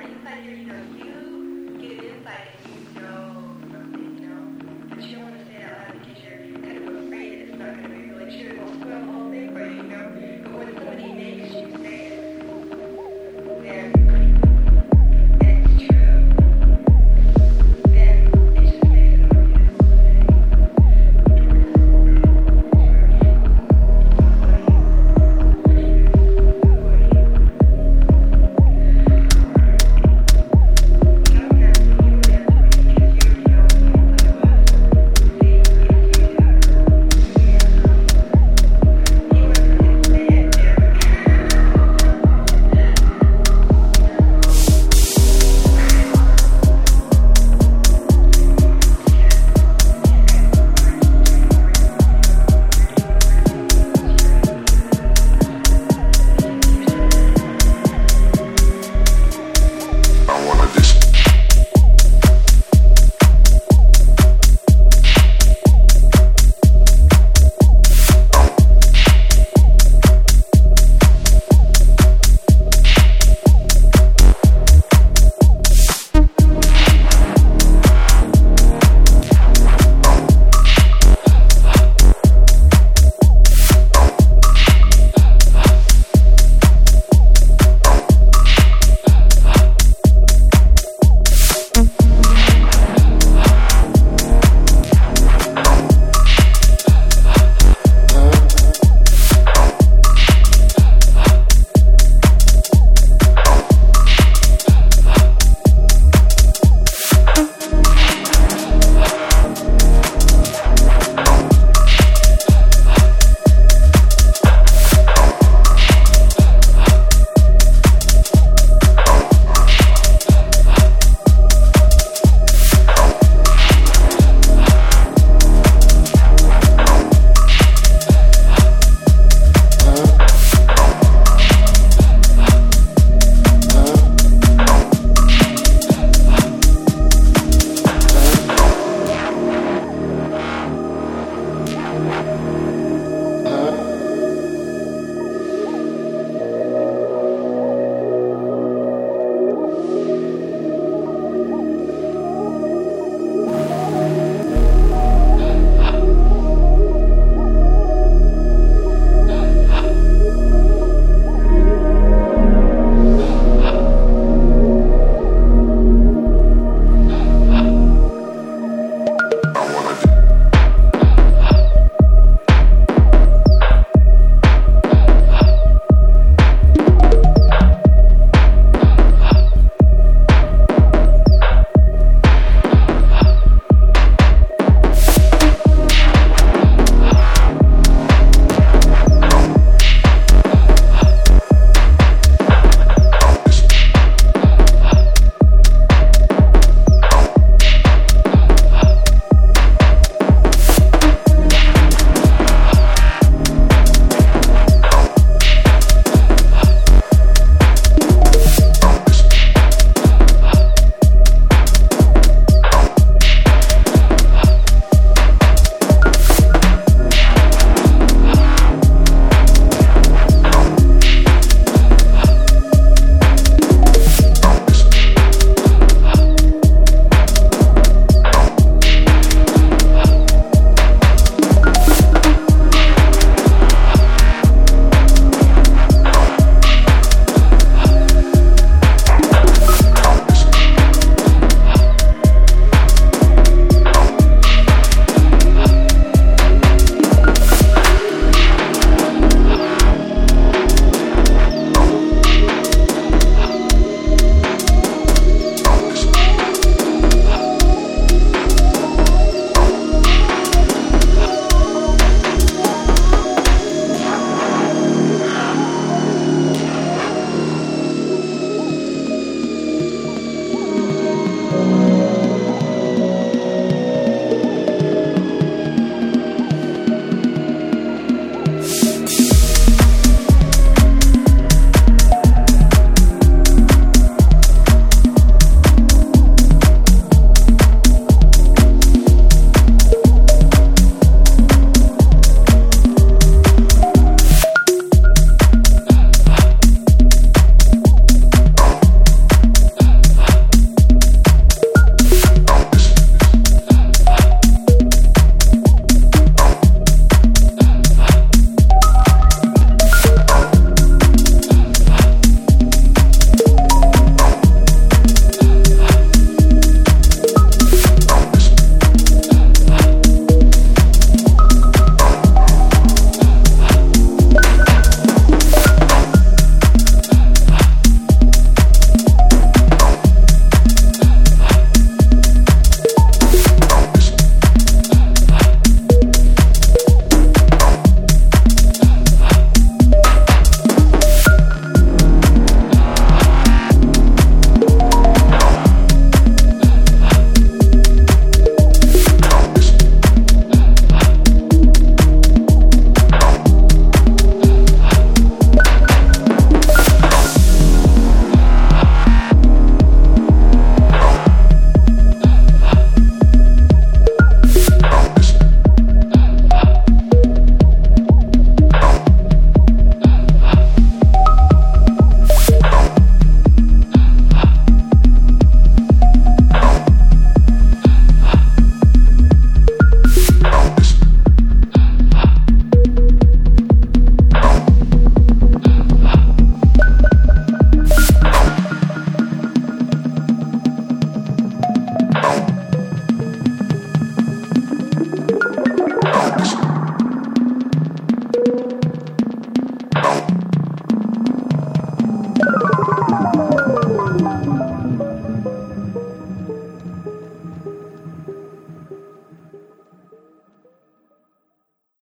inside you get an insight and you know something, you know, but you don't want to say out loud because you're kind of afraid it's not going to be really true. Well, well, I'll say for you, you know,